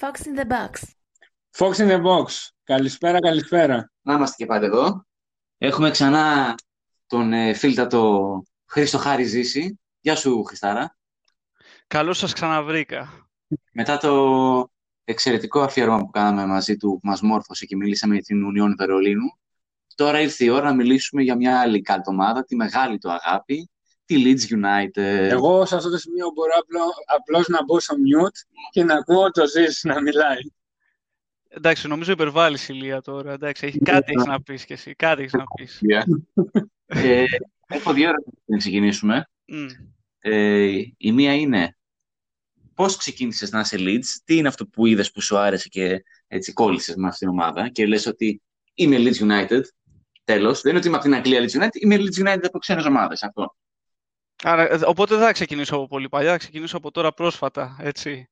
Fox in the Box. Fox in the Box. Καλησπέρα, καλησπέρα. Να είμαστε και πάλι εδώ. Έχουμε ξανά τον ε, φίλτατο Χρήστο Χάρη Ζήση. Γεια σου, Χριστάρα. Καλώς σας ξαναβρήκα. Μετά το εξαιρετικό αφιέρωμα που κάναμε μαζί του, που μας μόρφωσε και μιλήσαμε για την Ουνιόν Βερολίνου, τώρα ήρθε η ώρα να μιλήσουμε για μια άλλη καλή ομάδα, τη μεγάλη του αγάπη, τη Leeds United. Εγώ σε αυτό το σημείο μπορώ απλό, απλώς να μπω στο mute και να ακούω το Ζήση να μιλάει. Εντάξει, νομίζω υπερβάλλεις ηλία τώρα. Εντάξει, έχει, κάτι έχεις να πεις κι εσύ. Κάτι έχεις να πεις. Ε, έχω δύο ερωτήσεις να ξεκινήσουμε. Μμ. Ε, η μία είναι πώς ξεκίνησες να είσαι Leeds, τι είναι αυτό που είδες που σου άρεσε και έτσι κόλλησες με αυτήν την ομάδα και λες ότι είμαι Leeds United, τέλος. Δεν είναι ότι είμαι από την Αγγλία Leeds United, είμαι Leeds United από ξένες ομάδες, αυτό. Άρα, ε, οπότε δεν θα ξεκινήσω από πολύ παλιά, θα ξεκινήσω από τώρα πρόσφατα, έτσι.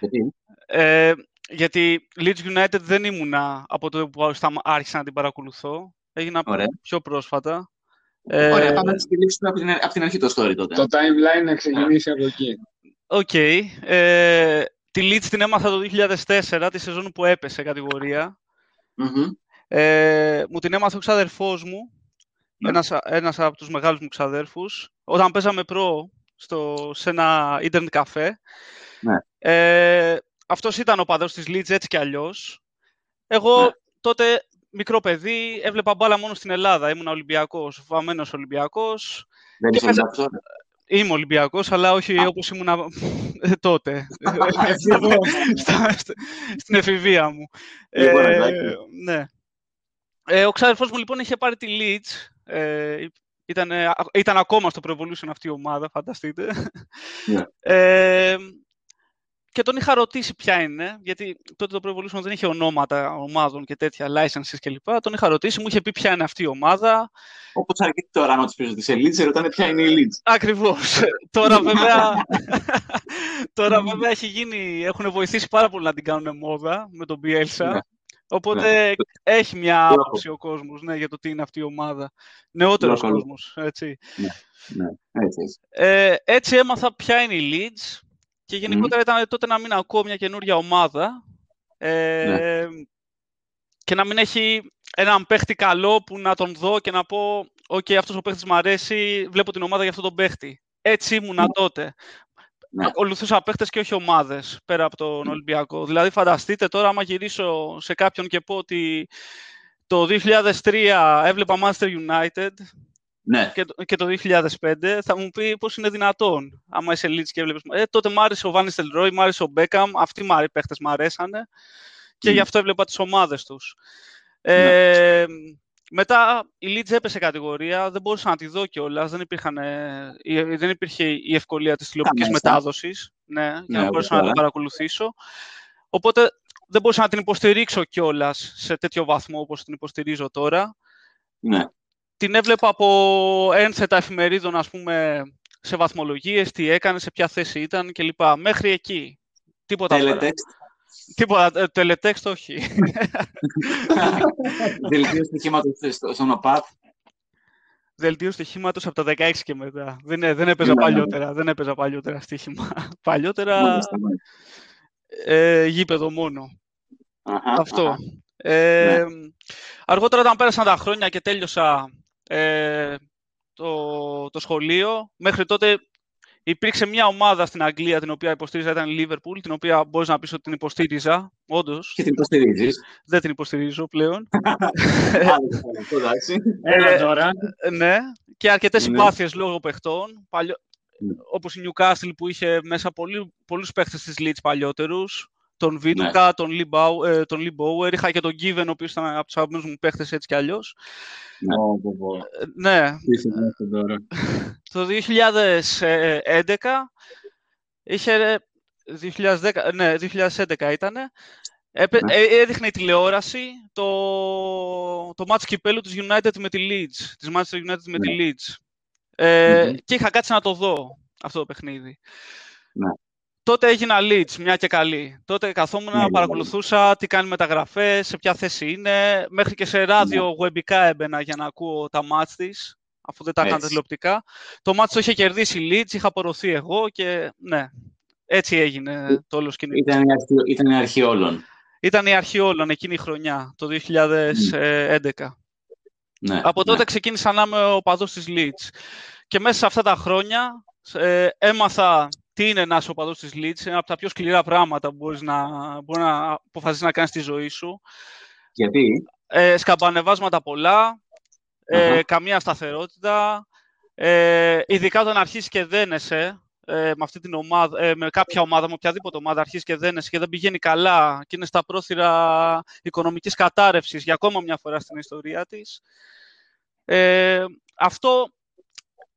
Γιατί; Ε, γιατί Leeds United δεν ήμουνα από το που στα- άρχισα να την παρακολουθώ. Έγινα Ωραία. πιο πρόσφατα. Ε, Ωραία, πάμε να στηρίξουμε από την, από την αρχή το story τότε. Το timeline να ξεκινήσει από εκεί. Οκ. Ε, τη Leeds την έμαθα το 2004, τη σεζόν που έπεσε κατηγορία. Μμμ. Ε, μου την έμαθε ο ξαδερφός μου, Ναι. ένας, ένας από τους μεγάλους μου ξαδέρφους, όταν παίζαμε προ στο, σε ένα ίντερνετ καφέ. Ναι. Ε, αυτός ήταν ο παδός της Leeds έτσι κι αλλιώς. Εγώ Ναι. τότε, μικρό παιδί, έβλεπα μπάλα μόνο στην Ελλάδα. Ήμουν Ολυμπιακός, βαμμένος Ολυμπιακός. Δεν Και είσαι μέσα- Ολυμπιακός τώρα. Είμαι Ολυμπιακός, αλλά όχι Α. όπως ήμουν τότε. Ευτυχώς. Στα- στα- στην εφηβεία μου. Λοιπόν, Ε, εντάξει. ναι. Ε, ο ξάδερφός μου λοιπόν είχε πάρει τη Leeds. Ε, ήταν, ήταν ακόμα στο Pro Evolution αυτή η ομάδα, φανταστείτε. Ναι. Ε, και τον είχα ρωτήσει ποια είναι, γιατί τότε το Pro Evolution δεν είχε ονόματα ομάδων και τέτοια, licenses κλπ. Τον είχα ρωτήσει, μου είχε πει ποια είναι αυτή η ομάδα. Όπως αρκετοί τώρα, άμα τους πεις ότι είσαι Leeds, ρωτάνε ποια είναι η Leeds. Ακριβώς. τώρα βέβαια, τώρα βέβαια έχει γίνει, έχουν βοηθήσει πάρα πολύ να την κάνουν μόδα με τον Bielsa. Ναι. Οπότε έχει μια Λόγο. άποψη ο κόσμος ναι, για το τι είναι αυτή η ομάδα. Νεότερος Λόγο. κόσμος, έτσι. Ναι, έτσι, έτσι. Ε, έτσι έμαθα ποια είναι η Leeds και γενικότερα ήταν τότε να μην ακούω μια καινούρια ομάδα ε, Ναι. και να μην έχει έναν παίχτη καλό που να τον δω και να πω «OK, αυτός ο παίχτης μου αρέσει, βλέπω την ομάδα για αυτόν τον παίχτη». Έτσι ήμουνα Ναι. τότε. Ναι. Ακολουθούσα παίχτες και όχι ομάδες πέρα από τον Ολυμπιακό. Δηλαδή φανταστείτε τώρα άμα γυρίσω σε κάποιον και πω ότι το 2003 έβλεπα Manchester United Ναι, και, το- και το 2005 θα μου πει πώς είναι δυνατόν. Άμα είσαι Leeds και έβλεπες... Ε, τότε μ' άρεσε ο Βάνι Τελρόι, μ' άρεσε ο Μπέκαμ. Αυτοί μ' άρε- παίχτες μ' αρέσανε και Μμ. γι' αυτό έβλεπα τις ομάδες τους. Ε, μετά η Leeds έπεσε κατηγορία, δεν μπορούσα να τη δω κιόλας. Δεν, υπήρχαν, ε, η- δεν υπήρχε η ευκολία της τηλεοπτικής μέσα. μετάδοσης ναι, για Ναι, να όπως μπορέσω να την τώρα. παρακολουθήσω. Οπότε δεν μπορούσα να την υποστηρίξω κιόλας σε τέτοιο βαθμό όπως την υποστηρίζω τώρα ναι. την έβλεπα από ένθετα εφημερίδων, ας πούμε, σε βαθμολογίες, τι έκανε, σε ποια θέση ήταν κλπ. Μέχρι εκεί. Τίποτα πέρα. Teletext, Τίποτα. ε, Τελετέξτ όχι. δελτίο στοιχήματος στο- στον ΟΠΑΠ. Δελτίο στοιχήματο από το 16 και μετά. Δεν, ε, δεν έπαιζα Ναι, ναι. παλιότερα. Δεν έπαιζα παλιότερα στοίχημα. παλιότερα Μάλιστα, μάλιστα. ε, γήπεδο μόνο. Αχα, Αυτό. αχα. Ε, Ναι. Αργότερα όταν πέρασαν τα χρόνια και τέλειωσα ε, το, το σχολείο, μέχρι τότε υπήρξε μια ομάδα στην Αγγλία την οποία υποστήριζα, ήταν η Liverpool, την οποία μπορείς να πεις ότι την υποστήριζα, όντως, Και την υποστηρίζεις. δεν την υποστηρίζω πλέον. Άλλο, αυτό, εντάξει. Έλα τώρα. Ε, ναι, και αρκετές Ναι. συμπάθειες λόγω παιχτών, παλιό, Ναι. όπως η Newcastle που είχε μέσα πολύ, πολλούς παίχτες της Leeds παλιότερους, τον Ναι. Βίτουκα, τον Lee Bau- ε, τον Lee Bower, είχα και τον Given, ο οποίος ήταν από τους αγαπημένους μου παίχτες έτσι κι αλλιώς. Πω, πω, πω. Ε, Ναι, Τι συμβαίνει τώρα. το 2011 είχε 2010, ναι, 2011 ήτανε. Έπε- Ναι. ε, έδειχνε η τηλεόραση το, το match κυπέλου της United με τη Leeds, της Manchester United με τη Leeds. Ε, Μμμ. Και είχα κάτσει να το δω αυτό το παιχνίδι. Ναι. Τότε έγινα Leeds, μια και καλή. Τότε καθόμουν Ναι, να ναι, παρακολουθούσα τι κάνει μεταγραφές, σε ποια θέση είναι. Μέχρι και σε ράδιο webικά έμπαινα για να ακούω τα μάτς της, αφού δεν τα έκανα Έτσι. τηλεοπτικά. Το μάτς το είχε κερδίσει η Leeds, είχα απορροθεί εγώ και ναι. έτσι έγινε το όλο σκηνικό. Ήταν η αρχή, ήταν η αρχή όλων. Ήταν η αρχή όλων εκείνη η χρονιά, το 2011. Ναι, Από τότε ναι. ξεκίνησα να είμαι ο παδός της Leeds. Και μέσα σε αυτά τα χρόνια ε, έμαθα τι είναι να είσαι ο παδός της Leeds. Είναι από τα πιο σκληρά πράγματα που μπορείς να, μπορεί να αποφασίσεις να κάνεις στη ζωή σου. Γιατί, Ε, σκαμπανεβάσματα πολλά, ε, Αχα. καμία σταθερότητα. Ε, ειδικά όταν αρχίσεις και δένεσαι ε, με, αυτή την ομάδα, ε, με κάποια ομάδα, με οποιαδήποτε ομάδα αρχίσεις και δένεσαι και δεν πηγαίνει καλά και είναι στα πρόθυρα οικονομικής κατάρρευσης για ακόμα μια φορά στην ιστορία της. Ε, αυτό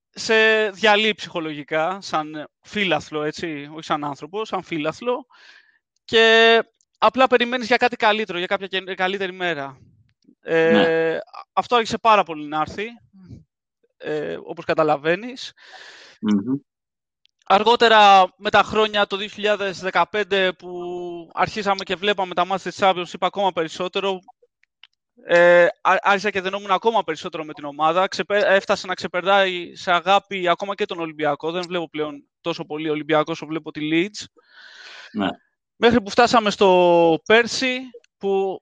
σε διαλύει ψυχολογικά, σαν φίλαθλο, έτσι, όχι σαν άνθρωπο, σαν φίλαθλο και απλά περιμένεις για κάτι καλύτερο, για κάποια και- καλύτερη μέρα. Ε, Ναι. Αυτό άρχισε πάρα πολύ να έρθει, ε, όπως καταλαβαίνεις. Μμμ. Αργότερα, με τα χρόνια, το 2015, που αρχίσαμε και βλέπαμε τα μάτια της Champions, είπα ακόμα περισσότερο. Ε, ά- άρχισα και δενόμουν ακόμα περισσότερο με την ομάδα. Ξεπε- έφτασε να ξεπερνάει σε αγάπη ακόμα και τον Ολυμπιακό. Δεν βλέπω πλέον τόσο πολύ Ολυμπιακό όσο βλέπω τη Leeds. Ναι. Μέχρι που φτάσαμε στο πέρσι, που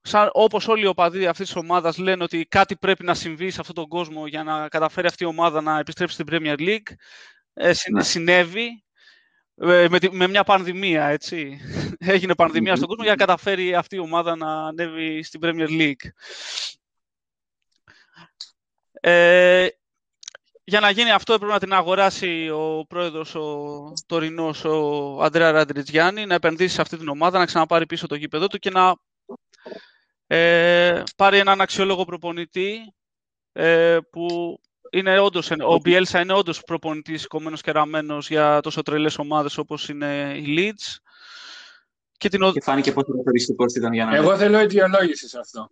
σαν, όπως όλοι οι οπαδοί αυτής της ομάδας λένε ότι κάτι πρέπει να συμβεί σε αυτόν τον κόσμο για να καταφέρει αυτή η ομάδα να επιστρέψει στην Premier League. Ε, συ- Ναι. Συνέβη ε, με, τη- με μια πανδημία, έτσι. Έγινε πανδημία Μμμ. στον κόσμο για να καταφέρει αυτή η ομάδα να ανέβει στην Premier League. Ε, για να γίνει αυτό έπρεπε να την αγοράσει ο πρόεδρος, ο τωρινός, ο Αντρέα Ραντριτζιάννη, να επενδύσει σε αυτή την ομάδα, να ξαναπάρει πίσω το γήπεδο του και να ε, πάρει έναν αξιόλογο προπονητή ε, που είναι όντως, ο Μπιέλσα είναι όντως προπονητής κομμένος και ραμμένος για τόσο τρελές ομάδες όπως είναι η Leeds. Και την, ο- Και φάνηκε πόσο καθοριστικός ήταν για να... Εγώ θέλω αιτιολόγηση σε αυτό.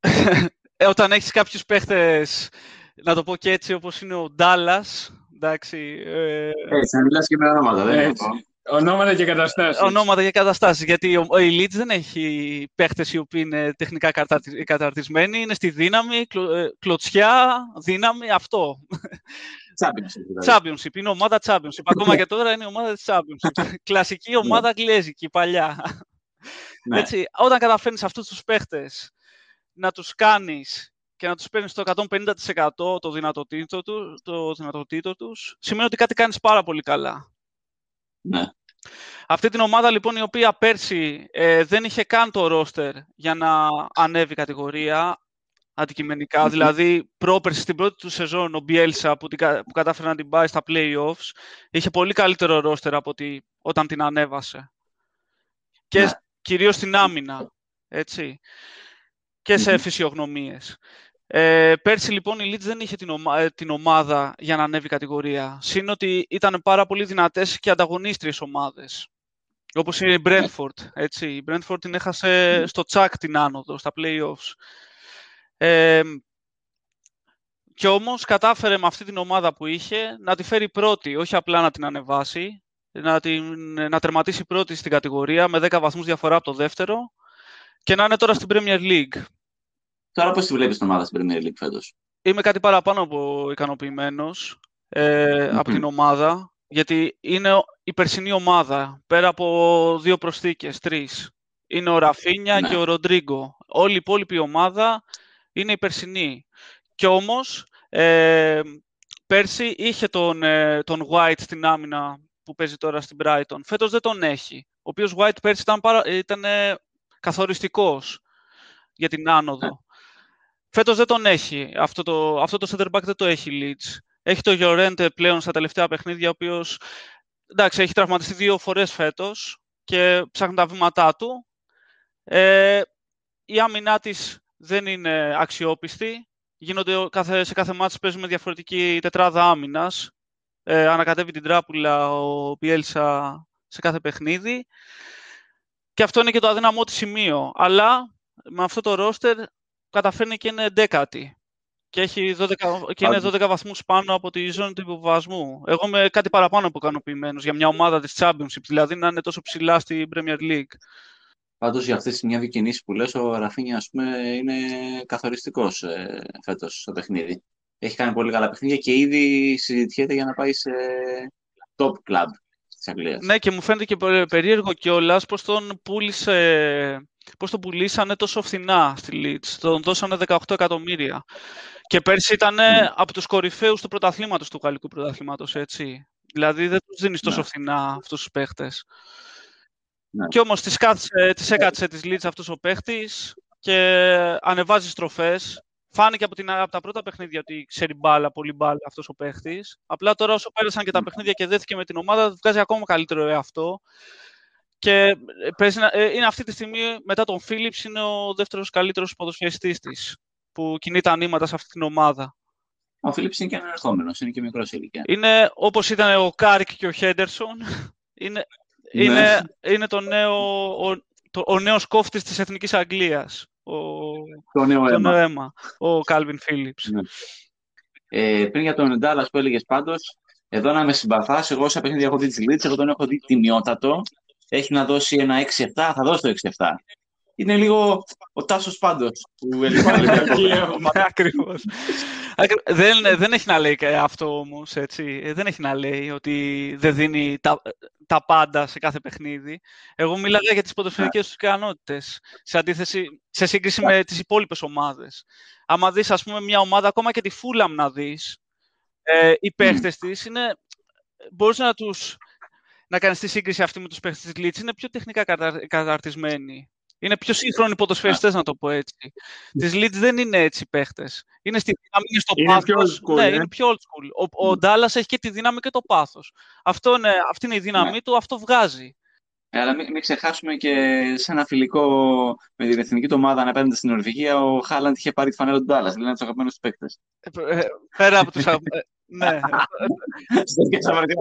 ε, όταν έχεις κάποιους παίχτες, να το πω και έτσι, όπως είναι ο Ντάλλας, εντάξει, ε, Έτσι, να μιλάς και με ονόματα, δεν είναι Έτσι. αυτό. Ονόματα και καταστάσεις. ονόματα και καταστάσεις. Γιατί ο, ο η Leeds δεν έχει παίχτες οι οποίοι είναι τεχνικά καταρτι- καταρτισμένοι, είναι στη δύναμη, κλω- ε, κλωτσιά, δύναμη, αυτό. Championship, δηλαδή. Championship, είναι ομάδα Championship. Ακόμα και τώρα είναι η ομάδα της Championship. Κλασική ομάδα αγγλέζικη, παλιά. Ναι. Έτσι, όταν καταφέρνεις αυτούς τους παίχτες να τους κάνεις και να τους παίρνεις το 150% το δυνατοτήτο, του, το δυνατοτήτο τους, σημαίνει ότι κάτι κάνεις πάρα πολύ καλά. Ναι. Αυτή την ομάδα λοιπόν η οποία πέρσι ε, δεν είχε καν το ρόστερ για να ανέβει κατηγορία αντικειμενικά, Μμμ. δηλαδή πρόπερση στην πρώτη του σεζόν ο Μπιέλσα που, την, κα- που κατάφερε να την πάει στα play-offs είχε πολύ καλύτερο ρόστερ από ότι όταν την ανέβασε. Και Ναι. σ- κυρίως στην άμυνα, έτσι, και σε Μμμ. φυσιογνωμίες. Ε, πέρσι λοιπόν η Leeds δεν είχε την, ομα- ε, την ομάδα για να ανέβει κατηγορία. Συν ότι ήταν πάρα πολύ δυνατές και ανταγωνίστριες ομάδες. Όπως είναι η Brentford, έτσι. Η Brentford την έχασε στο τσακ την άνοδο, στα play-offs. Ε, και όμως κατάφερε με αυτή την ομάδα που είχε να τη φέρει πρώτη, όχι απλά να την ανεβάσει, να, την, να τερματίσει πρώτη στην κατηγορία με 10 βαθμούς διαφορά από το δεύτερο και να είναι τώρα στην Premier League. Τώρα πώς τη βλέπεις την ομάδα στην Premier League φέτος; Είμαι κάτι παραπάνω από ικανοποιημένος ε, από Μμμ. την ομάδα, γιατί είναι ο- η περσινή ομάδα, πέρα από δύο προσθήκες, τρεις. Είναι ο Ραφίνια Ναι. και ο Ροντρίγκο. Όλη η υπόλοιπη ομάδα είναι η περσινή. Και όμως, ε, πέρσι είχε τον, ε, τον White στην άμυνα που παίζει τώρα στην Brighton. Φέτος δεν τον έχει. Ο οποίος White πέρσι ήταν, πάρα, ήταν ε, καθοριστικός για την άνοδο. Φέτος δεν τον έχει. Αυτό το, αυτό το center back δεν το έχει η Leeds. Έχει το Llorente πλέον στα τελευταία παιχνίδια, ο οποίος εντάξει, έχει τραυματιστεί δύο φορές φέτος και ψάχνει τα βήματά του. Ε, η άμυνά της δεν είναι αξιόπιστη. Γίνονται ο- κάθε, σε κάθε μάτς παίζουμε διαφορετική τετράδα άμυνας. Ε, ανακατεύει την τράπουλα ο Πιέλσα σε κάθε παιχνίδι. Και αυτό είναι και το αδύναμό της σημείο. Αλλά με αυτό το ρόστερ καταφέρνει και είναι δέκατη. Και, έχει 12, και είναι Άντε. 12 βαθμούς πάνω από τη ζώνη του υποβασμού. Εγώ είμαι κάτι παραπάνω από ικανοποιημένος για μια ομάδα της Championship, δηλαδή να είναι τόσο ψηλά στη Premier League. Πάντως για αυτές τις μια δύο κινήσεις που λες, ο Ραφίνια ας πούμε είναι καθοριστικός ε, φέτος στο παιχνίδι. Έχει κάνει πολύ καλά παιχνίδια και ήδη συζητιέται για να πάει σε top club της Αγγλίας. Ναι, και μου φαίνεται και πε- περίεργο κιόλας πώς τον πούλησε, πώς τον πουλήσανε τόσο φθηνά στη Leeds. Τον δώσανε 18 εκατομμύρια. Και πέρσι ήταν Ναι. από τους κορυφαίους του πρωταθλήματος, του γαλλικού πρωταθλήματος, έτσι. Δηλαδή δεν τους δίνεις τόσο Ναι. φθηνά αυτούς τους παίχτες. Ναι. Και όμως της, κάθισε, της έκατσε της Leeds αυτός ο παίχτης και ανεβάζει στροφές. Φάνηκε από, την, από τα πρώτα παιχνίδια ότι ξέρει μπάλα, πολύ μπάλα αυτός ο παίχτης. Απλά τώρα όσο πέρασαν και τα Μμ. παιχνίδια και δέθηκε με την ομάδα, βγάζει ακόμα καλύτερο εαυτό. Και ε, παίζει να- ε, είναι αυτή τη στιγμή, μετά τον Φίλιπς, είναι ο δεύτερος καλύτερος ποδοσφαιριστής της, που κινεί τα νήματα σε αυτή την ομάδα. Ο Φίλιπς είναι και ανερχόμενος, είναι και μικρός σε ηλικία. Είναι όπως ήταν ο Κάρικ και ο Χέντερσον. Είναι, Ναι. είναι, είναι το νέο, ο, το, ο νέος κόφτης της Εθνικής Αγγλίας. Ο, Το νέο το αίμα. νέο αίμα. Ο Κάλβιν Φίλιπς. Ναι. Ε, πριν για τον Ντάλλας που έλεγες πάντως, εδώ να με συμπαθάς, εγώ όσα παιχνίδια έχω δει της Leeds, εγώ τον έχω δει τιμιότατο. Έχει να δώσει ένα 6-7, θα δώσει το 6-7. Είναι λίγο ο Τάσος πάντως που έλεγε Ναι, ακριβώς. Ακρι- δεν, δεν έχει να λέει και αυτό όμως, έτσι. Ε, Δεν έχει να λέει ότι δεν δίνει τα, τα πάντα σε κάθε παιχνίδι. Εγώ μίλαγα για τις ποδοσφαιρικές τους ικανότητες, σε αντίθεση, σε σύγκριση με τις υπόλοιπες ομάδες. Άμα δεις, ας πούμε, μια ομάδα, ακόμα και τη Φούλαμ να δεις, ε, οι παίχτες της είναι, μπορείς να τους, να κάνεις τη σύγκριση αυτή με τους παίχτες της Leeds, είναι πιο τεχνικά κατα, καταρτισμένοι. Είναι πιο σύγχρονοι ποδοσφαιριστές, να το πω έτσι. Τις Leeds δεν είναι έτσι οι παίχτες. Είναι στη δύναμη, είναι στο Είναι πιο πάθος. old school, ναι, ε. είναι πιο old school. Ο, ο Dallas έχει και τη δύναμη και το πάθος. Αυτό είναι, αυτή είναι η δύναμή Ναι. του, αυτό βγάζει. Ε, αλλά μην, μην ξεχάσουμε και σε ένα φιλικό με την εθνική του ομάδα απέναντι στην Νορβηγία, ο Χάλαντ είχε πάρει τη φανέλα του Ντάλλας, δηλαδή ένα από τους αγαπημένους τους παίκτες. Ε, ε, πέρα από τους... α- ε, ναι,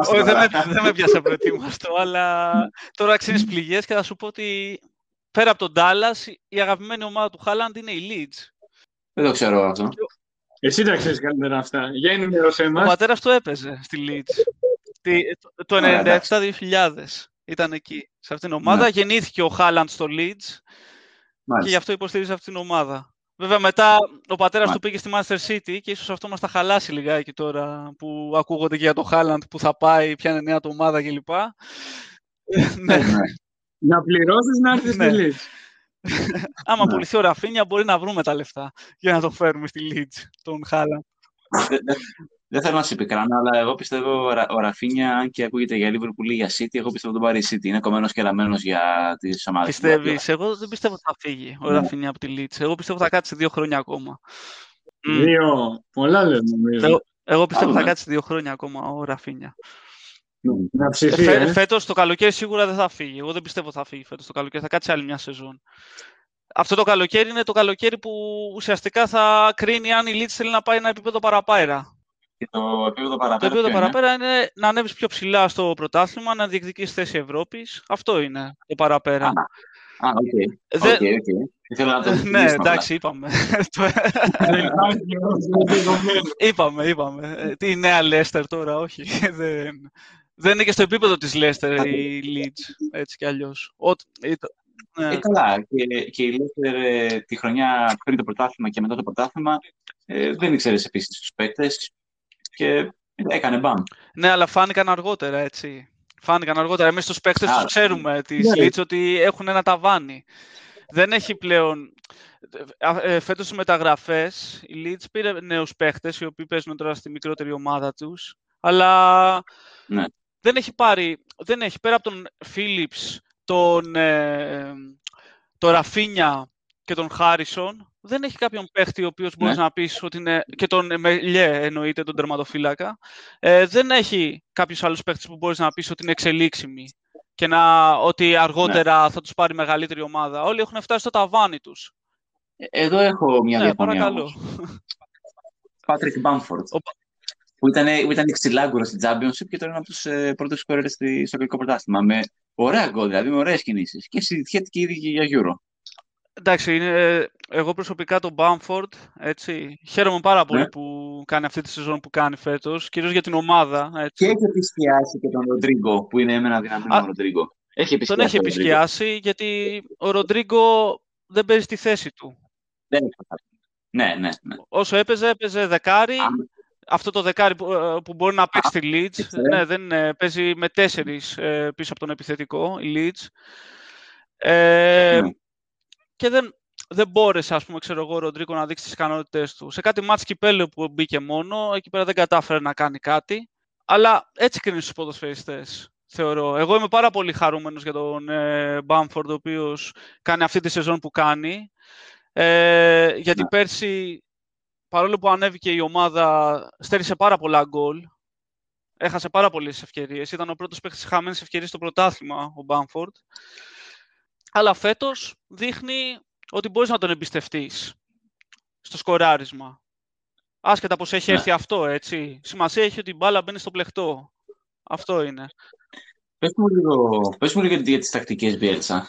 Όχι, δεν, με, δεν με πιάσε προετοίμαστο, αλλά τώρα ξέρεις πληγές και θα σου πω ότι πέρα από τον Dallas, η αγαπημένη ομάδα του Χάλαντ είναι η Leeds. Δεν το ξέρω αυτό. Εσύ τα ξέρεις καλύτερα αυτά. Για ενημέρωσέ Ο μας. πατέρας του έπαιζε στη Leeds. Τι- το- Το Ωραία, 97-2000 ήταν εκεί, σε αυτήν την ομάδα. Ναι. Γεννήθηκε ο Χάλαντ στο Leeds και γι' Μάλιστα. αυτό υποστηρίζει αυτήν την ομάδα. Βέβαια, μετά ο πατέρας Μα- του πήγε στη Manchester City και ίσως αυτό μας τα χαλάσει λιγάκι τώρα που ακούγονται και για το Χάλαντ που θα πάει, ποια είναι η νέα του ομάδα κλπ. ναι. Ναι. Να πληρώσεις να έρθεις Ναι. στη Leeds. Άμα Ναι. πουληθεί ο Ραφίνια, μπορεί να βρούμε τα λεφτά για να το φέρουμε στη Leeds, τον Χάλαντ. Δεν- δεν- Δεν θέλω να σε επικράνω, αλλά εγώ πιστεύω ο, Ρα- ο Ραφίνια, αν και ακούγεται για Liverpool ή για City, εγώ πιστεύω τον πάρει η City. Είναι κομμένος και ραμμένο για τις ομάδες. Πιστεύεις, εγώ δεν πιστεύω ότι θα φύγει ο Ναι. Ραφίνια από τη Leeds. Εγώ πιστεύω ότι θα κάτσει δύο χρόνια ακόμα. Μμ. Δύο. Πολλά λες νομίζω. Εγώ, εγώ πιστεύω ότι θα Άλλο, ναι. κάτσει δύο χρόνια ακόμα ο Ραφίνια. Να Ε, ψηθεί, Φε, ε. φέτος το καλοκαίρι σίγουρα δεν θα φύγει. Εγώ δεν πιστεύω ότι θα φύγει φέτος το καλοκαίρι. Θα κάτσει άλλη μια σεζόν. Αυτό το καλοκαίρι είναι το καλοκαίρι που ουσιαστικά θα κρίνει αν η Leeds θέλει να πάει ένα επίπεδο παραπέρα. Και το επίπεδο Το παραπέρα. επίπεδο ποιο είναι; παραπέρα είναι να ανέβεις πιο ψηλά στο πρωτάθλημα, να διεκδικήσεις θέση Ευρώπης. Αυτό είναι το παραπέρα. Α, Α, οκ. Δεν- OK, OK. Ήθελα να το ναι, εξηγήσουμε απλά. εντάξει, είπαμε. Το- Δεν υπάρχει ως δεδομένο. είπαμε, είπαμε. Ε, Τι η νέα Λέστερ τώρα, όχι. δεν, δεν είναι και στο επίπεδο της Λέστερ η Leeds, έτσι κι αλλιώς. Ό, ήταν- ναι. Ε, καλά. Και, και η Leicester ε, τη χρονιά πριν το πρωτάθλημα και μετά το πρωτάθλημα ε, δεν ήξερες επίσης τους παίκτες και έκανε μπαμ. Ναι, αλλά φάνηκαν αργότερα, έτσι. Φάνηκαν αργότερα. Εμείς τους παίκτες Α, τους ξέρουμε της ναι. Leeds ότι έχουν ένα ταβάνι. Δεν έχει πλέον... Α, ε, Φέτος στις μεταγραφές, η Leeds πήρε νέους παίκτες, οι οποίοι παίζουν τώρα στη μικρότερη ομάδα τους, αλλά Ναι. Δεν έχει πάρει, δεν έχει, πέρα από τον Phillips, τον, ε, τον Ραφίνια και τον Χάρισον, δεν έχει κάποιον παίχτη ο οποίος μπορείς Ναι. να πεις ότι είναι, και τον Μελιέ εννοείται, τον τερματοφύλακα, ε, δεν έχει κάποιους άλλους παίχτες που μπορείς να πεις ότι είναι εξελίξιμοι και να, ότι αργότερα θα τους πάρει μεγαλύτερη ομάδα. Όλοι έχουν φτάσει στο ταβάνι τους. Ε, Εδώ έχω μια ναι, διαφωνία. παρακαλώ. όμως. Patrick Bamford. Ο- Που ήταν, που ήταν ξυλάγκουρος στην Championship και τώρα είναι από τους ε, πρώτους σκόρερ στο αγγλικό πρωτάθλημα. Με ωραία γκολ, δηλαδή με ωραίες κινήσεις. Και συζητιέται και ήδη και για Euro. Εντάξει, είναι, ε, εγώ προσωπικά τον Bamford, έτσι, χαίρομαι πάρα πολύ Ναι. που κάνει αυτή τη σεζόν που κάνει φέτος, κυρίως για την ομάδα. Και Έτσι. έχει επισκιάσει και τον Ροντρίγκο, που είναι ένα δυναμένο Α, Ροντρίγκο. Έχει επισκιάσει. Τον έχει τον Ροντρίγκο. επισκιάσει γιατί ο Ροντρίγκο δεν παίζει τη θέση του. Δεν έχει χάσει. Ναι, ναι, ναι. Όσο έπαιζε, έπαιζε δεκάρι, Αν- αυτό το δεκάρι που, ε, που μπορεί να παίξει τη Leeds. Ναι, δεν ε, παίζει με τέσσερις ε, πίσω από τον επιθετικό, η Leeds. Ε, ναι. Και δεν, δεν μπόρεσε, ας πούμε, ξέρω εγώ, ο Ροντρίκο να δείξει τις ικανότητες του. Σε κάτι μάτς κυπέλου που μπήκε μόνο, εκεί πέρα δεν κατάφερε να κάνει κάτι. Αλλά έτσι κρίνεις στους ποδοσφαιριστές, θεωρώ. Εγώ είμαι πάρα πολύ χαρούμενος για τον ε, Μπάμφορντ, ο οποίος κάνει αυτή τη σεζόν που κάνει. Ε, γιατί ναι. πέρσι παρόλο που ανέβηκε η ομάδα, στέρισε πάρα πολλά γκολ. Έχασε πάρα πολλές ευκαιρίες. Ήταν ο πρώτος παίκτης χαμένης ευκαιρίας στο πρωτάθλημα, ο Μπάμφορντ. Αλλά φέτος δείχνει ότι μπορείς να τον εμπιστευτείς στο σκοράρισμα. Άσχετα πώ έχει ναι. έρθει αυτό, έτσι. Σημασία έχει ότι η μπάλα μπαίνει στο πλεκτό. Αυτό είναι. Πες μου λίγο, πες μου λίγο για τις τακτικές Μπιέλτσα.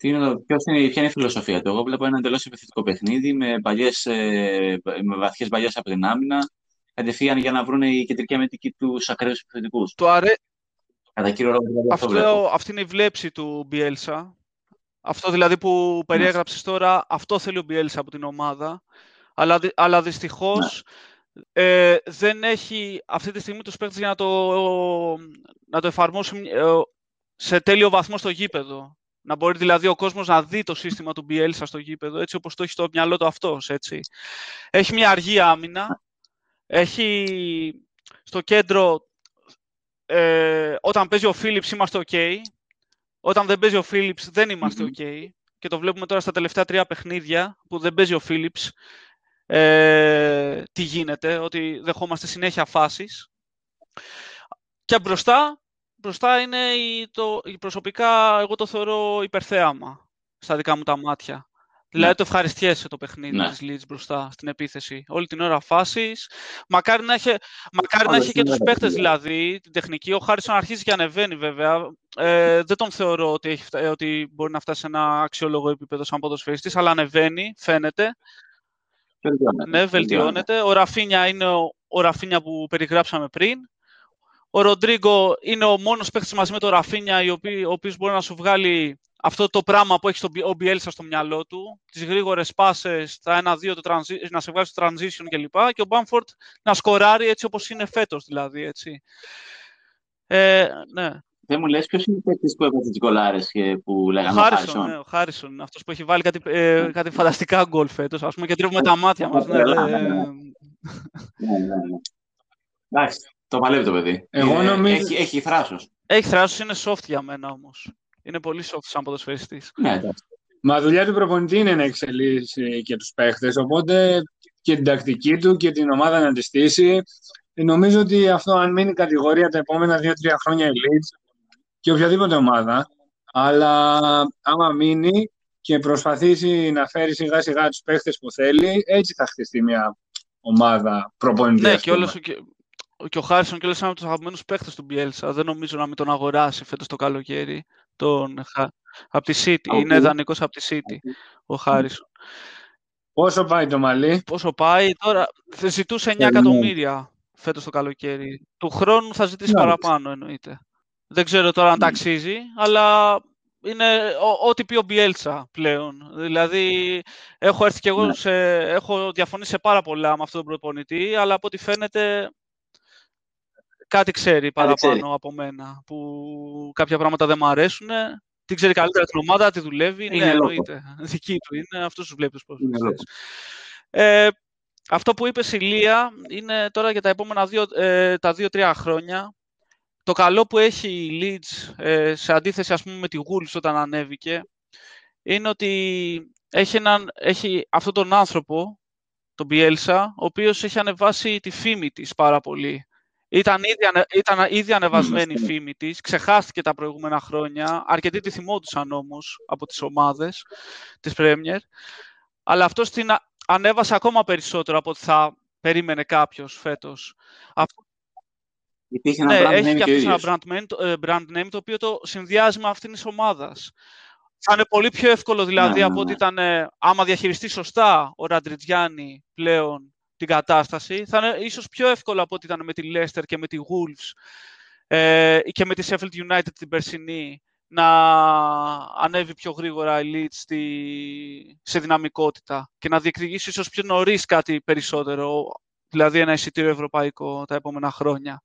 Τι είναι, ποιος είναι, ποια είναι η φιλοσοφία του; Εγώ βλέπω ένα εντελώς επιθετικό παιχνίδι με, παλιές, ε, με βαθιές παλιές από την άμυνα, κατευθείαν για να βρουν οι κεντρικοί αμυντικοί τους ακραίους επιθετικούς. Το αρέ... Κατά κύριο λόγο, δηλαδή, αυτό, αυτό αυτή είναι η βλέψη του Μπιέλσα. Αυτό δηλαδή που περιέγραψες ναι. τώρα, αυτό θέλει ο Μπιέλσα από την ομάδα. Αλλά, αλλά δυστυχώς ναι. ε, δεν έχει αυτή τη στιγμή τους παίκτες για να το, να το εφαρμόσουν ε, σε τέλειο βαθμό στο γήπεδο. Να μπορεί δηλαδή ο κόσμος να δει το σύστημα του Bielsa στο γήπεδο, έτσι όπως το έχει στο μυαλό του αυτός, έτσι. Έχει μια αργή άμυνα, έχει στο κέντρο, ε, όταν παίζει ο Φίλιπς είμαστε ok, όταν δεν παίζει ο Φίλιπς δεν είμαστε ok, και το βλέπουμε τώρα στα τελευταία τρία παιχνίδια που δεν παίζει ο Φίλιπς, ε, τι γίνεται, ότι δεχόμαστε συνέχεια φάσεις. Και μπροστά μπροστά είναι η, το, η προσωπικά, εγώ το θεωρώ υπερθέαμα στα δικά μου τα μάτια. Ναι. Δηλαδή το ευχαριστιέσαι το παιχνίδι ναι. της Leeds μπροστά στην επίθεση. Όλη την ώρα φάσεις. Μακάρι να έχει, μακάρι να έχει και τους παίχτες δηλαδή, την τεχνική. Ο Χάρισον αρχίζει και ανεβαίνει βέβαια. Ε, δεν τον θεωρώ ότι, έχει, ότι μπορεί να φτάσει σε ένα αξιόλογο επίπεδο σαν ποδοσφαιριστής, αλλά ανεβαίνει, φαίνεται. Βελτιώνεται. Ναι, βελτιώνεται. Ο Ραφίνια είναι ο, ο Ραφίνια που περιγράψαμε πριν. Ο Ροντρίγκο είναι ο μόνος παίχτης μαζί με τον Ραφίνια, ο οποίος μπορεί να σου βγάλει αυτό το πράγμα που έχει στο, ο Μπιέλσα στο μυαλό του, τις γρήγορες πάσες, τα ένα-δύο, να σε βγάλει στο transition κλπ. Και, και ο Μπάμφορντ να σκοράρει έτσι όπως είναι φέτος δηλαδή, έτσι. Ε, ναι. Δεν μου λες ποιος είναι ο παίκτης που έβαζε τις γκολάρες που λέγαμε ο Χάρισον. Ναι, ο Χάρισον, αυτός που έχει βάλει κάτι, ε, ναι. κάτι φανταστικά γκολ φέτος, ας πούμε, και τρίβουμε τα μάτια μας. Ναι, ναι, ναι. ναι, ναι. Εντάξει, το παλεύει το παιδί. Εγώ νομίζω... Έχει, έχει θράσος. Έχει θράσος, είναι soft για μένα όμως. Είναι πολύ soft σαν ποδοσφαιριστής. Ναι, εντάξει. Μα δουλειά του προπονητή είναι να εξελίσσει και τους παίχτες, οπότε και την τακτική του και την ομάδα να τη στήσει. Νομίζω ότι αυτό αν μείνει κατηγορία τα επόμενα δύο-τρία χρόνια η Leeds και οποιαδήποτε ομάδα, αλλά άμα μείνει και προσπαθήσει να φέρει σιγά σιγά τους παίχτες που θέλει, έτσι θα χτιστεί μια ομάδα προπονητής. Ναι, και, όλος, και, και ο Χάρισον και ένας από τους αγαπημένους παίχτες του Μπιέλσα. Δεν νομίζω να μην τον αγοράσει φέτος το καλοκαίρι. Τον, από τη City. Okay. Είναι δανεικός από τη City ο Χάρισον. Πόσο πάει το μαλλί; Πόσο πάει; Τώρα. Θα ζητούσε 9 εκατομμύρια φέτος το καλοκαίρι. Του χρόνου θα ζητήσει παραπάνω εννοείται. Δεν ξέρω τώρα αν τα αξίζει, αλλά είναι ό,τι πει ο Μπιέλτσα πλέον. Δηλαδή, έχω έρθει και εγώ ναι. σε, έχω διαφωνήσει σε πάρα πολλά με αυτόν τον προπονητή, αλλά από ό,τι φαίνεται κάτι ξέρει παραπάνω από μένα, που κάποια πράγματα δεν μου αρέσουν. Τι ξέρει καλύτερα την ομάδα, τι δουλεύει. Είναι ναι, εννοείται. Δική του είναι, αυτούς τους βλέπεις πώς ε, Αυτό που είπες η Λία είναι τώρα για τα επόμενα δύο, ε, τα δύο-τρία χρόνια. Το καλό που έχει η Leeds, ε, σε αντίθεση ας πούμε με τη Wolves όταν ανέβηκε, είναι ότι έχει, έναν, έχει αυτόν τον άνθρωπο, τον Bielsa, ο οποίος έχει ανεβάσει τη φήμη της πάρα πολύ. Ήταν ήδη, ήταν ήδη ανεβασμένη η φήμη της, ξεχάστηκε τα προηγούμενα χρόνια. Αρκετοί τη θυμόντουσαν όμως από τις ομάδες της Premier. Αλλά αυτός την ανέβασε ακόμα περισσότερο από ό,τι θα περίμενε κάποιος φέτος. Υπήρχε ένα ναι, brand έχει name και ένα brand name, ε, brand name το οποίο το συνδυάζει με αυτήν της ομάδας. Θα είναι πολύ πιο εύκολο δηλαδή ναι, από ναι, ότι ήταν άμα διαχειριστεί σωστά ο Ραντριτζιάννη πλέον την κατάσταση. Θα είναι ίσως πιο εύκολο από ό,τι ήταν με τη Leicester και με τη Wolves ε, και με τη Sheffield United την περσινή να ανέβει πιο γρήγορα η Leeds σε δυναμικότητα και να διεκδικήσει ίσως πιο νωρίς κάτι περισσότερο. δηλαδή ένα εισιτήριο ευρωπαϊκό τα επόμενα χρόνια.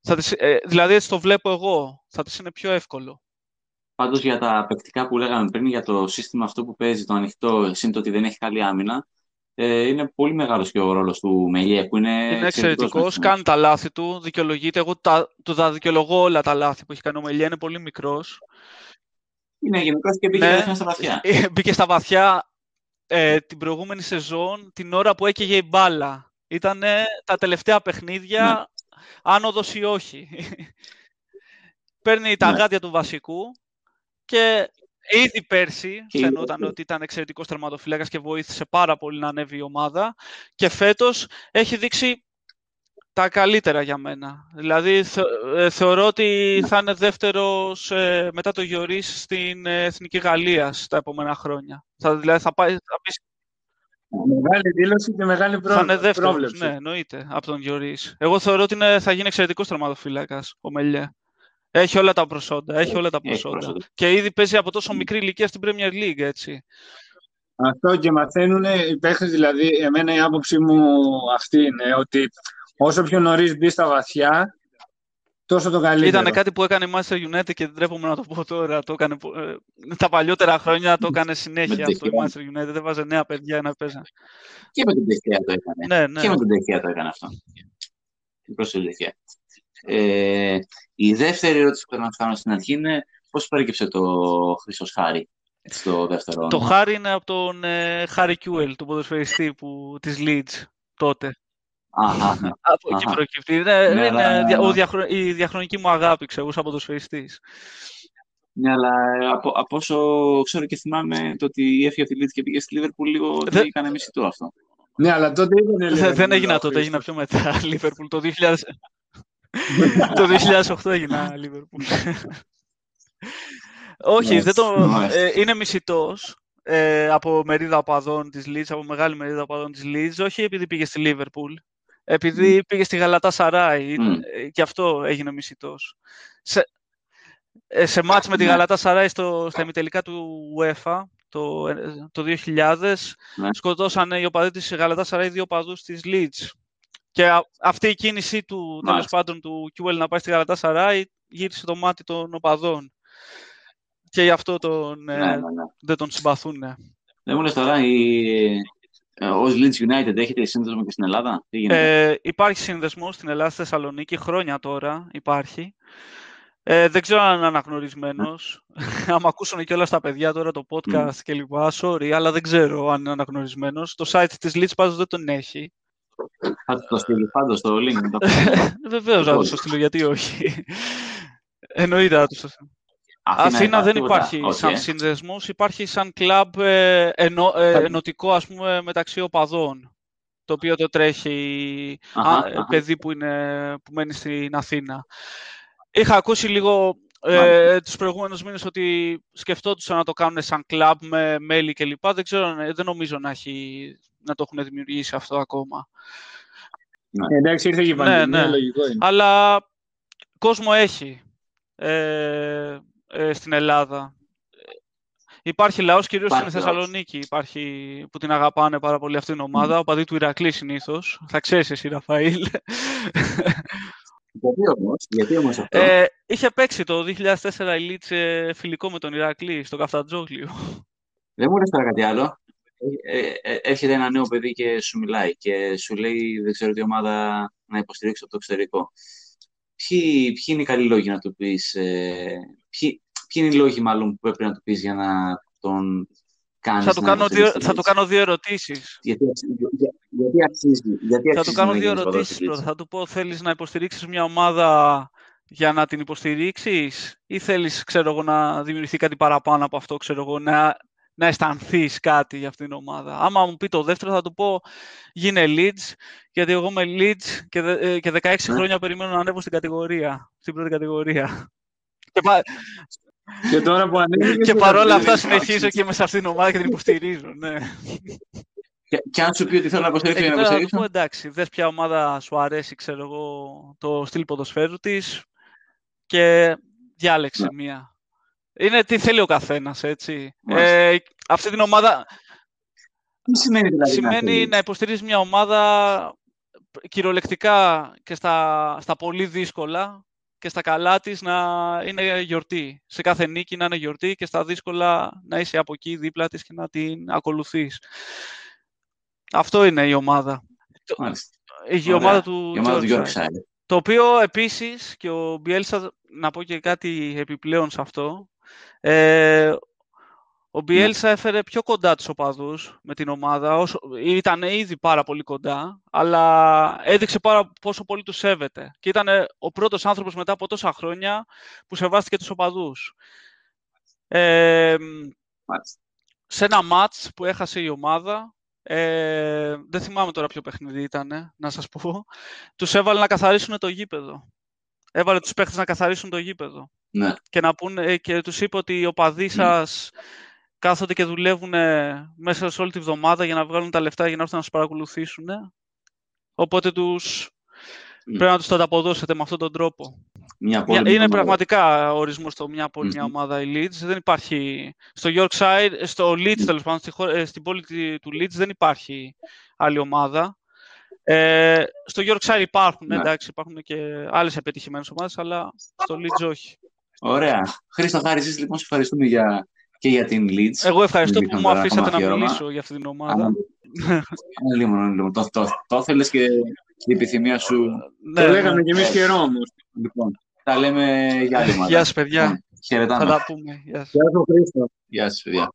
Θα της, ε, δηλαδή έτσι το βλέπω εγώ, θα της είναι πιο εύκολο. Πάντως για τα παικτικά που λέγαμε πριν, για το σύστημα αυτό που παίζει το ανοιχτό, σύντομα ότι δεν έχει καλή άμυνα, ε, είναι πολύ μεγάλος και ο ρόλος του Μελιέ, που είναι, είναι εξαιρετικός. Κάνει τα λάθη του, δικαιολογείται. Εγώ τα, του τα δικαιολογώ όλα τα λάθη που έχει κάνει ο Μελιέ, είναι πολύ μικρός. Είναι γενικός και μπήκε ναι, στα βαθιά. Ε, μπήκε στα βαθιά ε, την προηγούμενη σεζόν, την ώρα που έκαιγε η μπάλα. Ήταν τα τελευταία παιχνίδια, ναι. άνοδος ή όχι. Παίρνει τα ναι. γάντια του βασικού και ήδη πέρσι φαινόταν ότι ήταν εξαιρετικός τερματοφύλακας και βοήθησε πάρα πολύ να ανέβει η ομάδα και φέτος έχει δείξει τα καλύτερα για μένα. Δηλαδή, ε, θεωρώ ότι θα είναι δεύτερος ε, μετά το Γιωρίς στην ε, Εθνική Γαλλία τα επόμενα χρόνια. Θα, δηλαδή, θα πάει... Θα πει... Μεγάλη δήλωση και μεγάλη πρό... Θα είναι δεύτερος, ναι, εννοείται, από τον Γιωρίς. Εγώ θεωρώ ότι είναι, θα γίνει εξαιρετικός τερματοφύλακας ο Μελιέ. Έχει όλα τα προσόντα, έχει όλα τα προσόντα. Και ήδη παίζει από τόσο μικρή ηλικία στην Premier League, έτσι. Αυτό και μαθαίνουν οι παίχτες, δηλαδή, εμένα η άποψή μου αυτή είναι ότι όσο πιο νωρίς μπει στα βαθιά, τόσο το καλύτερο. Ήταν κάτι που έκανε η Manchester United και δεν τρέπομαι να το πω τώρα. Το έκανε, ε, τα παλιότερα χρόνια το έκανε συνέχεια αυτό η Manchester United. Δεν βάζε νέα παιδιά να παίζουν. Και με την Τεχεία το έκανε. Ναι, ναι. Και με την Τεχεία το έκανε αυτό. Και προς την Τεχεία. Ε, η δεύτερη ερώτηση που θέλω να κάνω στην αρχή είναι πώς παρήκεψε το Χρυσός Χάρη στο δεύτερο Το Χάρη είναι από τον ε, Χάρη Κιούελ, του ποδοσφαιριστή που, της Leeds τότε. Από εκεί προκύπτει. Είναι, ναι, είναι ο διαχρονική η διαχρονική μου αγάπη, ξέρω, σαν ποδοσφαιριστής. Ναι, αλλά από, από όσο ξέρω και θυμάμαι το ότι έφυγε από τη Leeds και πήγε στη Liverpool λίγο δεν έκανε μισητό αυτό. Ναι, αλλά τότε ήταν Δεν έγινα τότε, έγινα πιο μετά Liverpool. Το 2000... το 2008 έγινα Liverpool. Όχι, δεν το... ε, είναι μισητός ε, από μερίδα οπαδών της Leeds, από μεγάλη μερίδα οπαδών της Leeds, όχι επειδή πήγε στη Liverpool, επειδή mm. πήγε στη Γαλατά Σαράι mm. και αυτό έγινε μισητός. Σε, ε, σε μάτς με τη ναι. Γαλατά Σαράι στο, στα ημιτελικά του UEFA το, το 2000 ναι. σκοτώσαν οι οπαδοί της Γαλατά Σαράι δύο οπαδούς της Leeds. Και αυτή η κίνησή του, τέλος πάντων, του Κιούελ να πάει στη Γαλατά Σαράι γύρισε το μάτι των οπαδών. Και γι' αυτό τον, ναι, ναι, ναι. δεν τον συμπαθούν. Δεν μου λες τώρα, η, ε, Ω Leeds United έχετε σύνδεσμο και στην Ελλάδα; Ε, υπάρχει σύνδεσμο στην Ελλάδα, στη Θεσσαλονίκη, χρόνια τώρα υπάρχει. Ε, δεν ξέρω αν είναι αναγνωρισμένος. Αν ακούσουν και όλα στα παιδιά τώρα το podcast mm. και λοιπά, sorry, αλλά δεν ξέρω αν είναι αναγνωρισμένος. Το site της Leeds πάντω δεν τον έχει. Θα το στείλει πάντως το link. Βεβαίως θα το στείλω, γιατί όχι. Εννοείται να το στείλω. Αθήνα, Αθήνα δεν υπάρχει okay. σαν σύνδεσμο, υπάρχει σαν κλαμπ ε, ενω, ε, ενωτικό ας πούμε, μεταξύ οπαδών, το οποίο το τρέχει α, παιδί που, είναι, που μένει στην Αθήνα. Είχα ακούσει λίγο ε, τους προηγούμενους μήνες ότι σκεφτόντουσαν να το κάνουν σαν κλαμπ με μέλη κλπ. Δεν ξέρω, δεν νομίζω να, έχει, να το έχουν δημιουργήσει αυτό ακόμα. Ναι. Εντάξει, ήρθε και η ναι, ναι. λογικό είναι. Αλλά κόσμο έχει. Ε, ε, στην Ελλάδα. Υπάρχει λαός κυρίως στην Θεσσαλονίκη υπάρχει, που την αγαπάνε πάρα πολύ αυτήν την ομάδα. Ο παδί του Ηρακλή συνήθως. Θα ξέρεις εσύ, Ραφαήλ. Γιατί όμως, γιατί όμως αυτό; Ε, είχε παίξει το 2004 η Λίτσε φιλικό με τον Ηρακλή στο Καφτατζόγλιο. Δεν μου λες τώρα κάτι άλλο. Ε, ε, ε, έρχεται ένα νέο παιδί και σου μιλάει και σου λέει δεν ξέρω τι ομάδα να υποστηρίξω από το εξωτερικό. Ποιοι, ποιοι είναι οι καλοί λόγοι να του πεις, ε, ποιοι, ποιοι είναι οι λόγοι μάλλον που πρέπει να του πεις για να τον κάνεις θα του κάνω, δύο, θα του κάνω δύο ερωτήσεις. Γιατί, γιατί αξίζει. Γιατί θα του κάνω δύο ερωτήσεις πρώτα. Θα του πω, θέλεις να υποστηρίξεις μια ομάδα για να την υποστηρίξεις ή θέλεις, ξέρω εγώ, να δημιουργηθεί κάτι παραπάνω από αυτό, ξέρω εγώ, να, να αισθανθείς κάτι για αυτήν την ομάδα. Άμα μου πει το δεύτερο, θα του πω γίνε Leeds, γιατί εγώ είμαι Leeds και, ε, και 16 ναι. χρόνια περιμένω να ανέβω στην κατηγορία, στην πρώτη κατηγορία. Και, και τώρα που Και παρόλα αυτά συνεχίζω και είμαι σε αυτήν την ομάδα και την υποστηρίζω, ναι. Και, αν σου πει ότι θέλω να υποστηρίξω, για να υποστηρίξω. Πω, εντάξει, δες ποια ομάδα σου αρέσει, ξέρω εγώ, το στυλ ποδοσφαίρου της και διάλεξε ναι. μία. Είναι τι θέλει ο καθένας, έτσι. Ε, αυτή την ομάδα... Τι σημαίνει δηλαδή Σημαίνει να, να υποστηρίζεις μια ομάδα κυριολεκτικά και στα, στα πολύ δύσκολα και στα καλά της να είναι γιορτή. Σε κάθε νίκη να είναι γιορτή και στα δύσκολα να είσαι από εκεί δίπλα της και να την ακολουθείς. Αυτό είναι η ομάδα. Η ομάδα του, η ομάδα του Yorkshire. Το οποίο επίσης και ο Μπιέλσα, να πω και κάτι επιπλέον σε αυτό, ε, ο ναι. Μπιέλσα έφερε πιο κοντά τους οπαδούς με την ομάδα. Όσο, ήταν ήδη πάρα πολύ κοντά, αλλά έδειξε πάρα πόσο πολύ τους σέβεται. Και ήταν ο πρώτος άνθρωπος μετά από τόσα χρόνια που σεβάστηκε τους οπαδούς. Ε, σε ένα μάτς που έχασε η ομάδα, ε, δεν θυμάμαι τώρα ποιο παιχνίδι ήταν, να σας πω, τους έβαλε να καθαρίσουν το γήπεδο. Έβαλε τους παίχτες να καθαρίσουν το γήπεδο. Ναι. Και, να πούνε, και τους είπε ότι οι οπαδοί ναι. σας κάθονται και δουλεύουν μέσα σε όλη τη βδομάδα για να βγάλουν τα λεφτά για να έρθουν να σας παρακολουθήσουν. Οπότε τους... Mm. πρέπει να τους το ανταποδώσετε με αυτόν τον τρόπο. Μια είναι ομάδα. πραγματικά ορισμός στο μια πόλη, mm-hmm. μια ομάδα η Leeds. Δεν υπάρχει... Στο Yorkshire, στο Leeds, mm. τέλος πάντων, στη ε, στην πόλη του Leeds δεν υπάρχει άλλη ομάδα. Ε, στο Yorkshire υπάρχουν, ναι. εντάξει, υπάρχουν και άλλες επιτυχημένες ομάδες, αλλά στο Leeds όχι. Ωραία. Χρήστο Χάρη, λοιπόν, σε ευχαριστούμε για και για την Leeds. Εγώ ευχαριστώ που μου αφήσατε να μιλήσω για αυτή την ομάδα. Λίγο, λίγο. Το, το, το θέλεις και η επιθυμία σου. Ναι, το λέγαμε κι εμείς καιρό όμως. Λοιπόν, τα λέμε για άλλη μέρα. Γεια σας, παιδιά. Λοιπόν, χαιρετάμε. Θα τα πούμε. Γεια σας. Γεια σας, Χρήστο. Γεια σας, παιδιά.